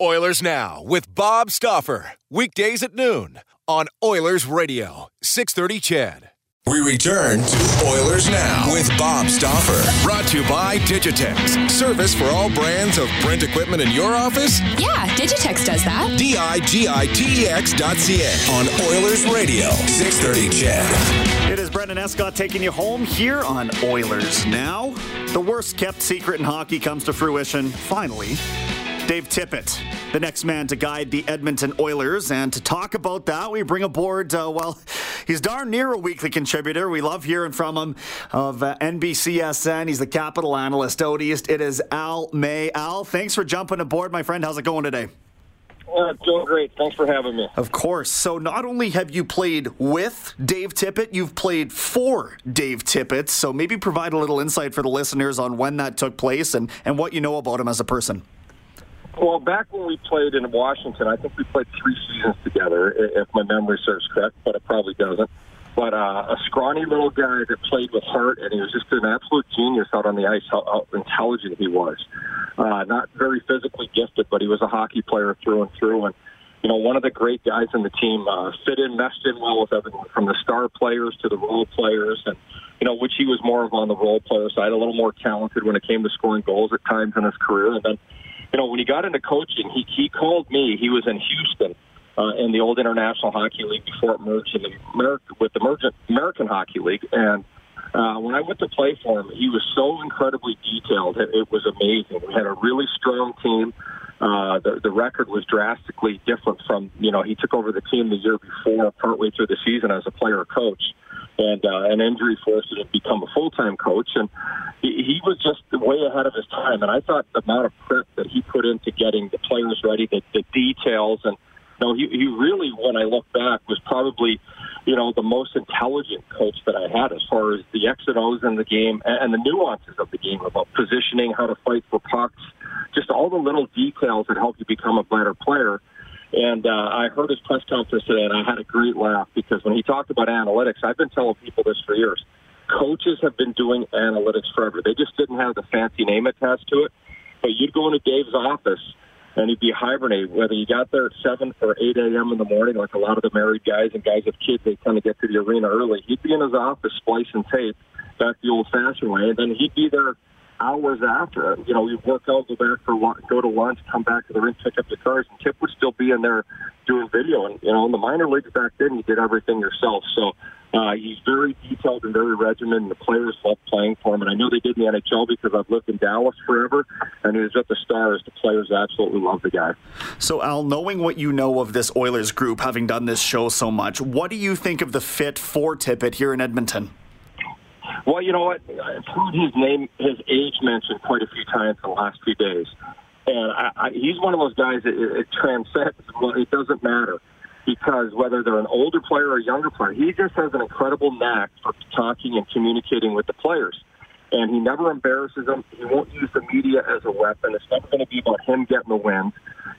Oilers Now with Bob Stauffer. Weekdays at noon on Oilers Radio, 630 CHED. We return to Oilers Now with Bob Stauffer. Brought to you by Digitex. Service for all brands of print equipment in your office? Yeah, Digitex does that. D I G I T E X dot C A on Oilers Radio, 630 CHED. It is Brendan Escott taking you home here on Oilers Now. The worst kept secret in hockey comes to fruition, finally. Dave Tippett, the next man to guide the Edmonton Oilers. And to talk about that, we bring aboard, uh, well, he's darn near a weekly contributor. We love hearing from him of uh, NBCSN. He's the capital analyst out east. It is Al May. Al, thanks for jumping aboard, my friend. How's it going today? Uh, doing great. Thanks for having me. Of course. So, not only have you played with Dave Tippett, you've played for Dave Tippett. So, maybe provide a little insight for the listeners on when that took place and, and what you know about him as a person. Well, back when we played in Washington, I think we played three seasons together, if my memory serves correct, but it probably doesn't. But uh, a scrawny little guy that played with heart, and he was just an absolute genius out on the ice, how, how intelligent he was. Uh, not very physically gifted, but he was a hockey player through and through. And, you know, one of the great guys in the team, uh, fit in, meshed in well with everyone, from the star players to the role players. And, you know, which he was more of on the role player side, a little more talented when it came to scoring goals at times in his career. And then, you know, when he got into coaching, he, he called me. He was in Houston uh, in the old International Hockey League before it merged in the America, with the American, American Hockey League. And uh, when I went to play for him, he was so incredibly detailed. It, it was amazing. We had a really strong team. Uh, the, the record was drastically different from, you know, he took over the team the year before, partway through the season as a player coach and uh, an injury forced him to become a full time coach. And he, he was just way ahead of his time. And I thought the amount of prep that he put into getting the players ready, the, the details, and know, he, he really, when I look back, was probably you know the most intelligent coach that I had as far as the X and O's in the game and, and the nuances of the game about positioning, how to fight for pucks, just all the little details that help you become a better player. And uh, I heard his press conference today, and I had a great laugh because when he talked about analytics, I've been telling people this for years. Coaches have been doing analytics forever. They just didn't have the fancy name attached to it. But you'd go into Dave's office, and he'd be hibernating. Whether you got there at 7 or 8 a.m. in the morning, like a lot of the married guys and guys with kids, they kind of get to the arena early. He'd be in his office splicing tape back the old-fashioned way, and then he'd be there hours after. You know, we work out, go back for go to lunch, come back to the rink, pick up the cars, and Tip would still be in there doing video. And you know, in the minor leagues back then, you did everything yourself. So uh, he's very detailed and very regimented. And the players love playing for him, and I know they did in the NHL because I've lived in Dallas forever, and he was at the Stars. The players absolutely love the guy. So, Al, knowing what you know of this Oilers group, having done this show so much, what do you think of the fit for Tippett here in Edmonton? Well, you know what? I've heard his name, his age mentioned quite a few times in the last few days. And I, I, he's one of those guys that it, it transcends. Well, it doesn't matter because whether they're an older player or a younger player, he just has an incredible knack for talking and communicating with the players. And he never embarrasses them. He won't use the media as a weapon. It's never going to be about him getting the win.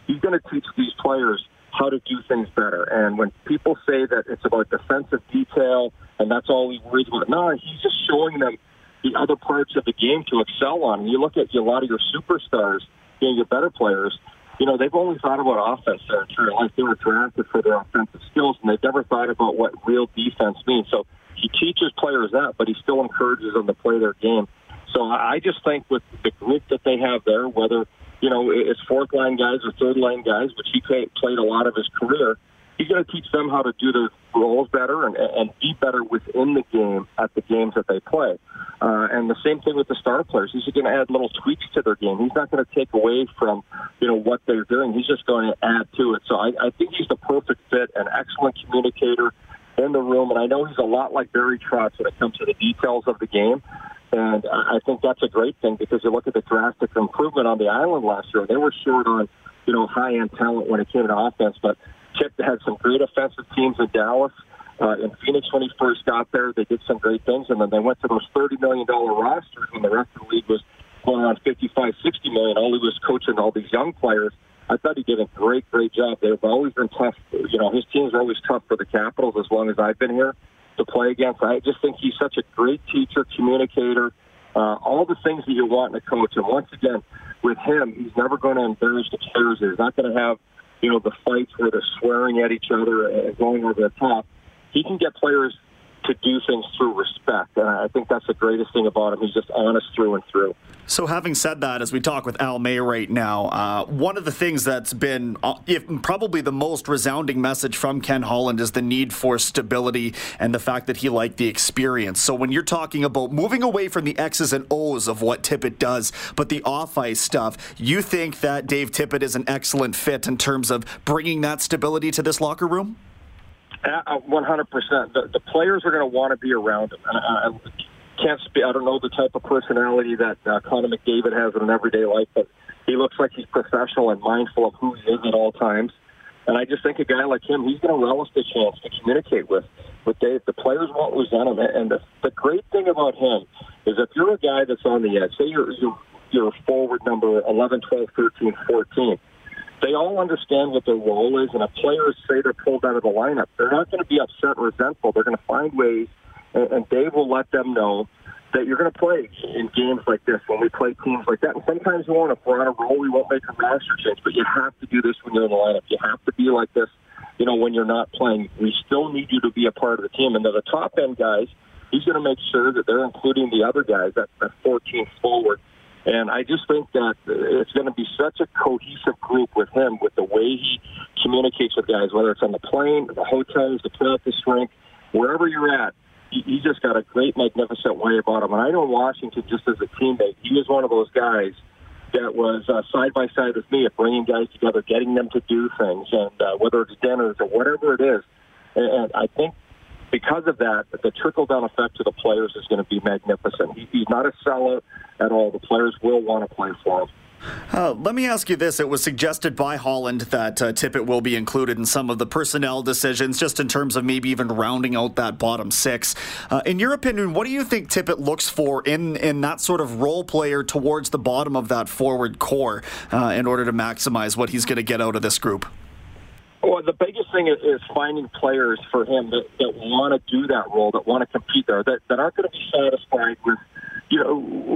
He's going to teach these players how to do things better. And when people say that it's about defensive detail and that's all he worries about, no, he's just showing them the other parts of the game to excel on. And you look at a lot of your superstars, know, your better players, you know, they've only thought about offense their entire life. They were drafted for their offensive skills, and they've never thought about what real defense means. So he teaches players that, but he still encourages them to play their game. So I just think with the group that they have there, whether you know it's fourth line guys or third line guys, which he played a lot of his career, he's going to teach them how to do their roles better and, and be better within the game at the games that they play. Uh, and the same thing with the star players. He's going to add little tweaks to their game. He's not going to take away from you know what they're doing. He's just going to add to it. So I, I think he's the perfect fit, an excellent communicator in the room. And I know he's a lot like Barry Trotz when it comes to the details of the game. And I think that's a great thing because you look at the drastic improvement on the island last year. They were short on, you know, high end talent when it came to offense, but Tip had some great offensive teams in Dallas. Uh, in Phoenix, when he first got there, they did some great things, and then they went to those $30 million rosters when the rest of the league was going around 55, 60 million. All he was coaching all these young players. I thought he did a great, great job. They've always been tough. You know, his teams are always tough for the Capitals as long as I've been here to play against. I just think he's such a great teacher, communicator, uh, all the things that you want in a coach. And once again, with him, he's never going to embarrass the players. He's not going to have, you know, the fights where they're swearing at each other and going over the top. He can get players to do things through respect. And I think that's the greatest thing about him. He's just honest through and through. So, having said that, as we talk with Al May right now, uh, one of the things that's been uh, probably the most resounding message from Ken Holland is the need for stability and the fact that he liked the experience. So, when you're talking about moving away from the X's and O's of what Tippett does, but the off ice stuff, you think that Dave Tippett is an excellent fit in terms of bringing that stability to this locker room? Uh, one hundred percent. The players are going to want to be around him. I, I can't speak. I don't know the type of personality that uh, Connor McDavid has in an everyday life, but he looks like he's professional and mindful of who he is at all times. And I just think a guy like him, he's going to relish the chance to communicate with with Dave. The players won't resent him. And the, the great thing about him is if you're a guy that's on the edge, say you're you're, you're forward number 11, 12, 13, 14 they all understand what their role is, and if players say they're pulled out of the lineup, they're not going to be upset and resentful. They're going to find ways, and, and Dave will let them know that you're going to play in games like this when we play teams like that. And sometimes we won't. If we're on a roll, we won't make a master change, but you have to do this when you're in the lineup. You have to be like this, you know, when you're not playing. We still need you to be a part of the team. And the top end guys, he's going to make sure that they're including the other guys, that, that 14th forward and I just think that it's going to be such a cohesive group with him, with the way he communicates with guys, whether it's on the plane, the hotels, the practice rink, wherever you're at. He, just got a great, magnificent way about him. And I know Washington, just as a teammate, he was one of those guys that was uh, side by side with me at bringing guys together, getting them to do things, and uh, whether it's dinners or whatever it is. And I think because of that, the trickle down effect to the players is going to be magnificent. He, he's not a sellout at all. The players will want to play for him. Uh, let me ask you this. It was suggested by Holland that uh, Tippett will be included in some of the personnel decisions, just in terms of maybe even rounding out that bottom six. Uh, in your opinion, what do you think Tippett looks for in, in that sort of role player towards the bottom of that forward core uh, in order to maximize what he's going to get out of this group? Well, the biggest thing is, is finding players for him that, that want to do that role, that want to compete there, that, that aren't going to be satisfied with, you know,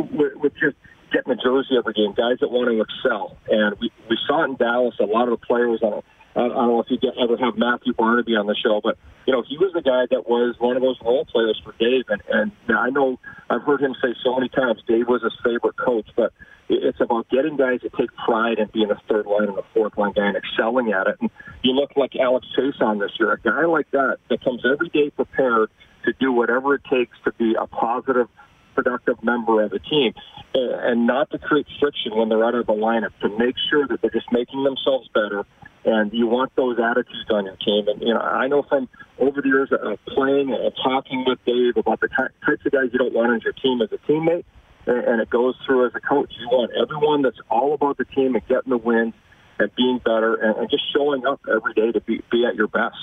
with, with just getting a jersey every game, guys that want to excel. And we, we saw it in Dallas. A lot of the players on I don't know if you ever have Matthew Barnaby on the show, but you know he was the guy that was one of those role players for Dave, and, and I know I've heard him say so many times Dave was his favorite coach, but it's about getting guys that take pride in being a third line and a fourth line guy and excelling at it. And you look like Alex Chiasson this year, a guy like that that comes every day prepared to do whatever it takes to be a positive productive member of the team and not to create friction when they're out of the lineup, to make sure that they're just making themselves better. And you want those attitudes on your team. And, you know, I know from over the years of playing and talking with Dave about the types of guys you don't want on your team as a teammate, and it goes through as a coach. You want everyone that's all about the team and getting the wins and being better and, just showing up every day to be, be at your best.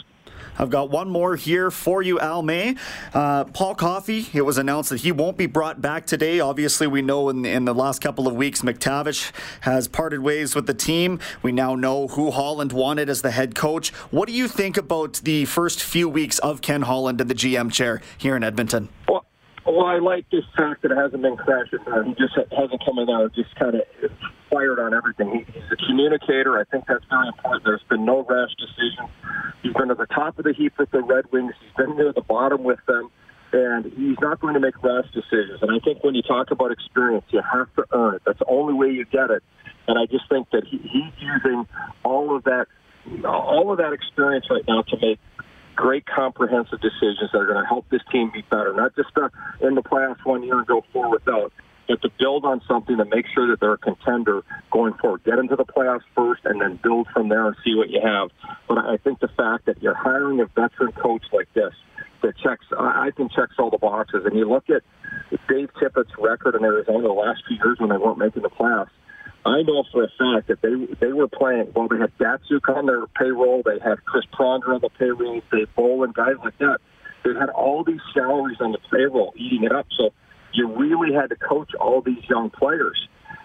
I've got one more here for you, Al May. Uh, Paul Coffey, it was announced that he won't be brought back today. Obviously, we know in, in the last couple of weeks, MacTavish has parted ways with the team. We now know who Holland wanted as the head coach. What do you think about the first few weeks of Ken Holland in the GM chair here in Edmonton? Well, Well, I like this fact that it hasn't been crashing. Uh, he just hasn't come in there just kind of fired on everything. He, he's a communicator. I think that's very important. There's been no rash decisions. He's been at the top of the heap with the Red Wings. He's been near the bottom with them, and he's not going to make rash decisions. And I think when you talk about experience, you have to earn it. That's the only way you get it. And I just think that he, he's using all of that, all of that experience right now to make great comprehensive decisions that are going to help this team be better, not just uh, in the playoffs one year and go forward without, but to build on something to make sure that they're a contender going forward. Get into the playoffs first and then build from there and see what you have. But I think the fact that you're hiring a veteran coach like this that checks, I think checks all the boxes. And you look at Dave Tippett's record in Arizona the last few years when they weren't making the playoffs. I know for a fact that they they were playing. Well, they had Datsyuk on their payroll. They had Chris Pronger on the payroll. Dave Bolland, guys like that. They had all these salaries on the payroll eating it up. So you really had to coach all these young players.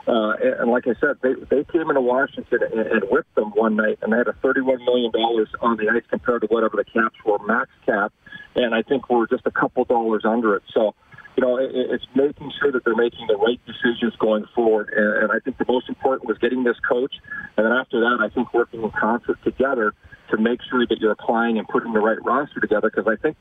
Uh, and, like I said, they they came into Washington and, and whipped them one night, and they had a thirty-one million dollars on the ice compared to whatever the caps were, max cap, and I think we're just a couple dollars under it. So you know, it, it's making sure that they're making the right decisions going forward. And, and I think the most important was getting this coach. And then after that, I think working in concert together to make sure that you're applying and putting the right roster together. Because I think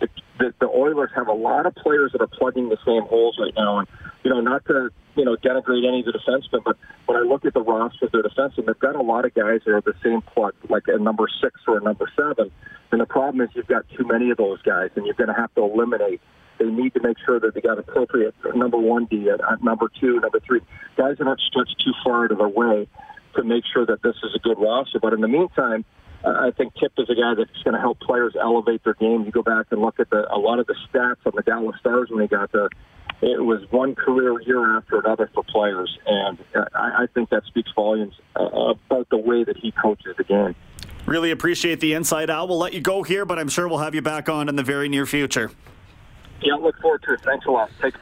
the, the, the Oilers have a lot of players that are plugging the same holes right now. And, you know, not to, you know, denigrate any of the defensemen, but when I look at the roster of their defensemen, they've got a lot of guys that are the same plug, like a number six or a number seven. And the problem is you've got too many of those guys, and you're going to have to eliminate they need to make sure that they got appropriate number one D number two, number three. Guys aren't stretched too far out of their way to make sure that this is a good roster. But in the meantime, I think Tip is a guy that's going to help players elevate their game. You go back and look at the, a lot of the stats on the Dallas Stars when they got there. It was one career year after another for players, and uh, I, I think that speaks volumes uh, about the way that he coaches the game. Really appreciate the insight, Al. We'll let you go here, but I'm sure we'll have you back on in the very near future. Yeah, look forward to it. Thanks a lot. Take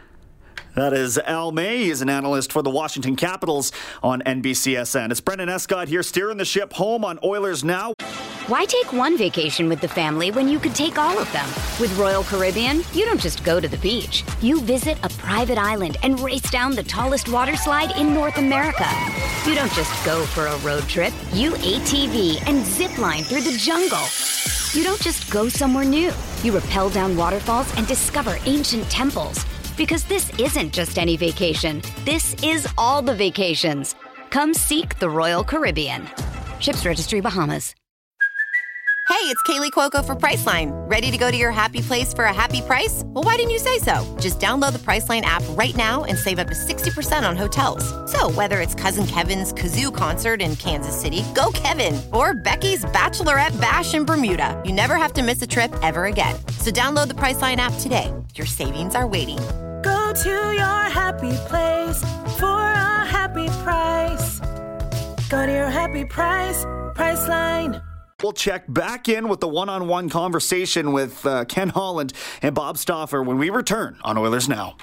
that is Al May. He's an analyst for the Washington Capitals on NBCSN. It's Brendan Escott here steering the ship home on Oilers Now. Why take one vacation with the family when you could take all of them? With Royal Caribbean, you don't just go to the beach. You visit a private island and race down the tallest water slide in North America. You don't just go for a road trip. You ATV and zip line through the jungle. You don't just go somewhere new. You rappel down waterfalls and discover ancient temples. Because this isn't just any vacation, this is all the vacations. Come seek the Royal Caribbean. Ships Registry Bahamas. Hey, it's Kaley Cuoco for Priceline. Ready to go to your happy place for a happy price? Well, why didn't you say so? Just download the Priceline app right now and save up to 60% on hotels. So, whether it's Cousin Kevin's Kazoo concert in Kansas City, go Kevin, or Becky's Bachelorette Bash in Bermuda, you never have to miss a trip ever again. So, download the Priceline app today. Your savings are waiting. Go to your happy place for a happy price. Go to your happy price, Priceline. We'll check back in with the one on one conversation with uh, Ken Holland and Bob Stauffer when we return on Oilers Now.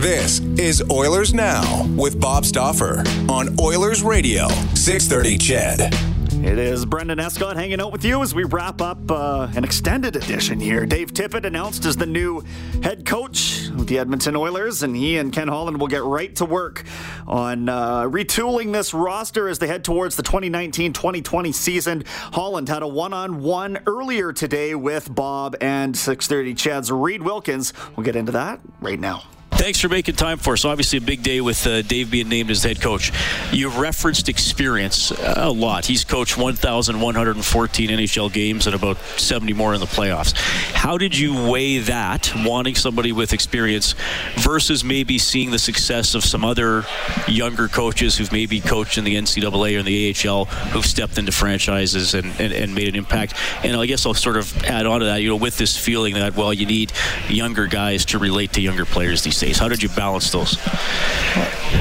This is Oilers Now with Bob Stauffer on Oilers Radio, 630 CHED. It is Brendan Escott hanging out with you as we wrap up uh, an extended edition here. Dave Tippett announced as the new head coach of the Edmonton Oilers, and he and Ken Holland will get right to work on uh, retooling this roster as they head towards the 2019 2020 season. Holland had a one on one earlier today with Bob and 630 CHED's Reid Wilkins. We'll get into that right now. Thanks for making time for us. Obviously, a big day with uh, Dave being named as head coach. You referenced experience a lot. He's coached 1,114 NHL games and about 70 more in the playoffs. How did you weigh that, wanting somebody with experience, versus maybe seeing the success of some other younger coaches who've maybe coached in the NCAA or in the AHL who've stepped into franchises and, and, and made an impact? And I guess I'll sort of add on to that, you know, with this feeling that, well, you need younger guys to relate to younger players these days days? How did you balance those?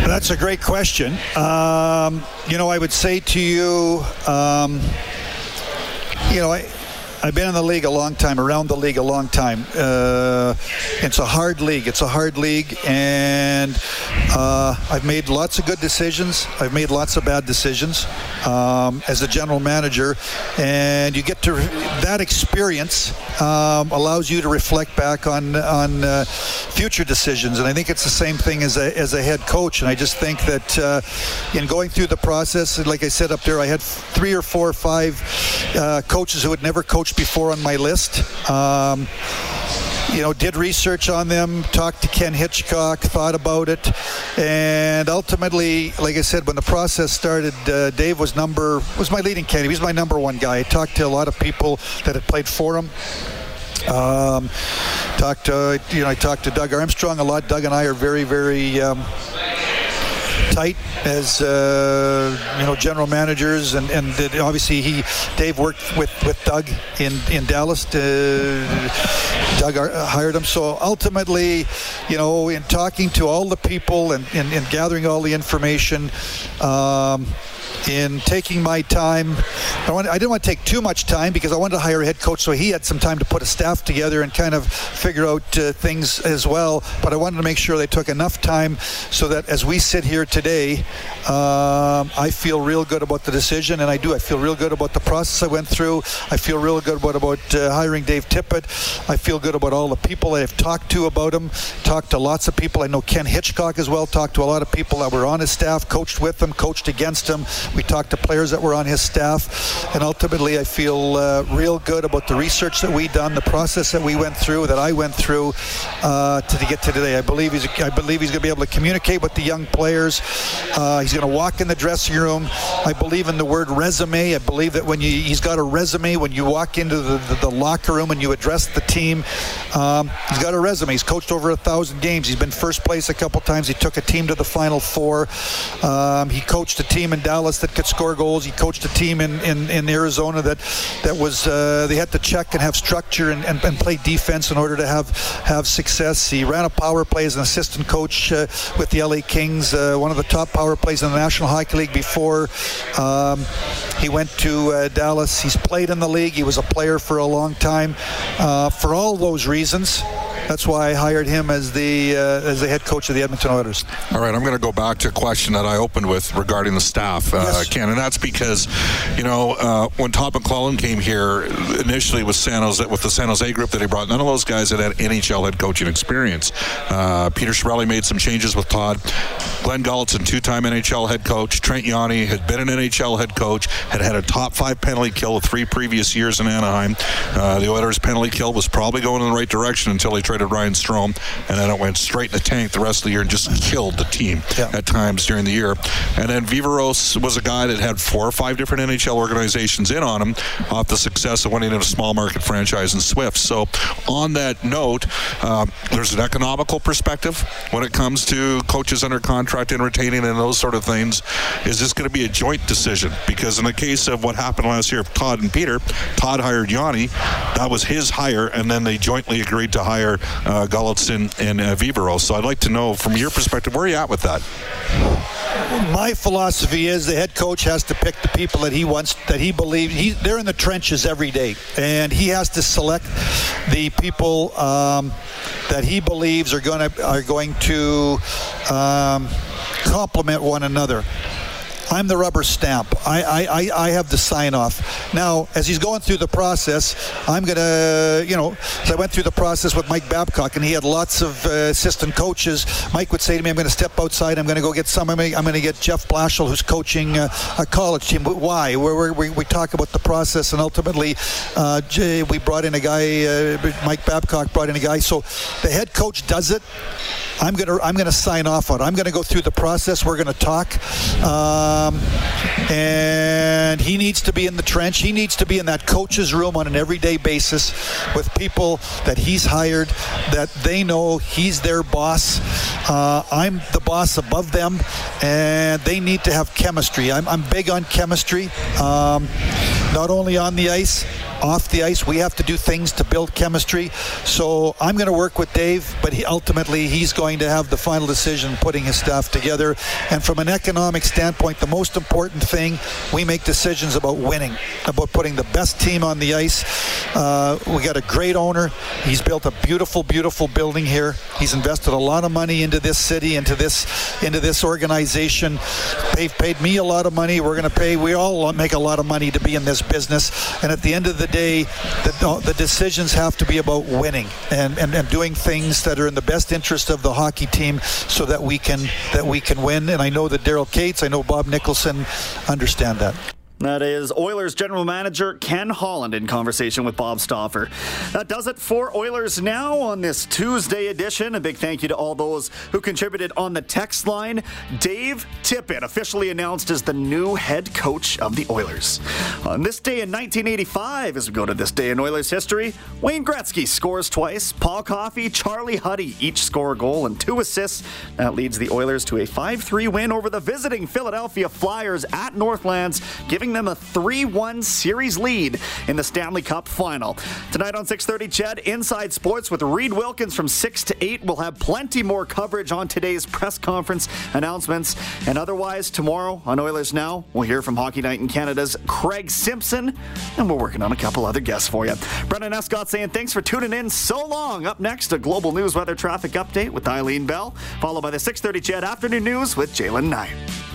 That's a great question. Um, you know, I would say to you, um, you know, I, I've been in the league a long time, around the league a long time. Uh, it's a hard league. It's a hard league, and uh, I've made lots of good decisions. I've made lots of bad decisions um, as a general manager, and you get to that experience um, allows you to reflect back on on uh, future decisions. And I think it's the same thing as a as a head coach. And I just think that uh, in going through the process, like I said up there, I had three or four or five uh, coaches who had never coached before on my list. Um, you know, did research on them, talked to Ken Hitchcock, thought about it, and ultimately, like I said, when the process started, uh, Dave was number was my leading candidate. He was my number one guy. I talked to a lot of people that had played for him. Um, talked to you know I talked to Doug Armstrong a lot. Doug and I are very very. Um, tight as uh, you know general managers and, and obviously he Dave worked with, with Doug in in Dallas to, Doug hired him. So ultimately you know in talking to all the people and, and, and gathering all the information um, in taking my time. I, want, I, didn't want to take too much time because I wanted to hire a head coach so he had some time to put a staff together and kind of figure out uh, things as well. But I wanted to make sure they took enough time so that as we sit here today, um, I feel real good about the decision, and I do. I feel real good about the process I went through. I feel real good about, about uh, hiring Dave Tippett. I feel good about all the people I've talked to about him. Talked to lots of people. I know Ken Hitchcock as well. Talked to a lot of people that were on his staff, coached with him, coached against him. We talked to players that were on his staff, and ultimately, I feel uh, real good about the research that we done, the process that we went through, that I went through uh, to get to today. I believe he's I believe he's going to be able to communicate with the young players. Uh, he's going to walk in the dressing room. I believe in the word resume. I believe that when you he's got a resume when you walk into the, the, the locker room and you address the team, um, he's got a resume. He's coached over a thousand games. He's been first place a couple times. He took a team to the final four. Um, he coached a team in Dallas that could score goals. He coached a team in, in, in Arizona that that was uh, they had to check and have structure and, and, and, play defense in order to have have success. He ran a power play as an assistant coach uh, with the LA Kings, uh, one of the top power plays in the National Hockey League before um, he went to uh, Dallas. He's played in the league. He was a player for a long time. Uh, for all those reasons, that's why I hired him as the uh, as the head coach of the Edmonton Oilers. All right, I'm going to go back to a question that I opened with regarding the staff, uh, yes. Ken, and that's because you know uh, when Todd McLellan came here initially with San Jose with the San Jose group that he brought, none of those guys had had NHL head coaching experience. Uh, Peter Chiarelli made some changes with Todd. Glen Gulutzan, two-time NHL head coach. Trent Yawney had been an NHL head coach, had had a top five penalty kill the three previous years in Anaheim. Uh, the Oilers' penalty kill was probably going in the right direction until he traded Ryan Strome, and then it went straight in the tank the rest of the year and just killed the team yeah. at times during the year. And then Viveros was a guy that had four or five different NHL organizations in on him off the success of winning in a small market franchise in Swift. So, on that note, uh, there's an economical perspective when it comes to coaches under contract and retaining and those sort of things. Is this going to be a joint decision? Because in the case of what happened last year, Todd and Peter, Todd hired Yawney. That was his hire, and then they jointly agreed to hire uh, and uh. So I'd like to know from your perspective, where are you at with that? My philosophy is the head coach has to pick the people that he wants, that he believes. He, they're in the trenches every day, and he has to select the people um, that he believes are going to are going to um, complement one another. I'm the rubber stamp. I, I, I have the sign off. Now, as he's going through the process, I'm going to, you know, I went through the process with Mike Babcock, and he had lots of uh, assistant coaches. Mike would say to me, I'm going to step outside. I'm going to go get some. I'm going to get Jeff Blashill, who's coaching uh, a college team. Why? Where we we talk about the process, and ultimately, uh, we brought in a guy, uh, Mike Babcock brought in a guy. So the head coach does it. I'm going to I'm going to sign off on it. I'm going to go through the process. We're going to talk. Um, and he needs to be in the trench. He needs to be in that coach's room on an everyday basis with people that he's hired, that they know he's their boss. Uh, I'm the boss above them, and they need to have chemistry. I'm, I'm big on chemistry, um, not only on the ice, off the ice. We have to do things to build chemistry. So I'm going to work with Dave, but he, ultimately he's going to have the final decision putting his staff together. And from an economic standpoint, the most important thing, we make decisions about winning, about putting the best team on the ice. Uh, we got a great owner. He's built a beautiful, beautiful building here. He's invested a lot of money into this city, into this, into this organization. They've paid me a lot of money. We're going to pay. We all make a lot of money to be in this business. And at the end of the day, the, the decisions have to be about winning and, and, and doing things that are in the best interest of the hockey team, so that we can that we can win. And I know that Daryl Katz, I know Bob Nicholson understand that. That is Oilers general manager Ken Holland in conversation with Bob Stauffer. That does it for Oilers Now on this Tuesday edition. A big thank you to all those who contributed on the text line. Dave Tippett officially announced as the new head coach of the Oilers. On this day in 1985, as we go to this day in Oilers history, Wayne Gretzky scores twice. Paul Coffey, Charlie Huddy each score a goal and two assists. That leads the Oilers to a 5 3 win over the visiting Philadelphia Flyers at Northlands, giving them a 3-1 series lead in the Stanley Cup final. Tonight on 6:30 CHED Inside Sports with Reid Wilkins from 6 to 8. We'll have plenty more coverage on today's press conference announcements and otherwise tomorrow on Oilers Now, we'll hear from Hockey Night in Canada's Craig Simpson and we're working on a couple other guests for you. Brendan Escott saying thanks for tuning in so long. Up next, a global news weather traffic update with Eileen Bell, followed by the 6:30 CHED afternoon news with Jalen Nye.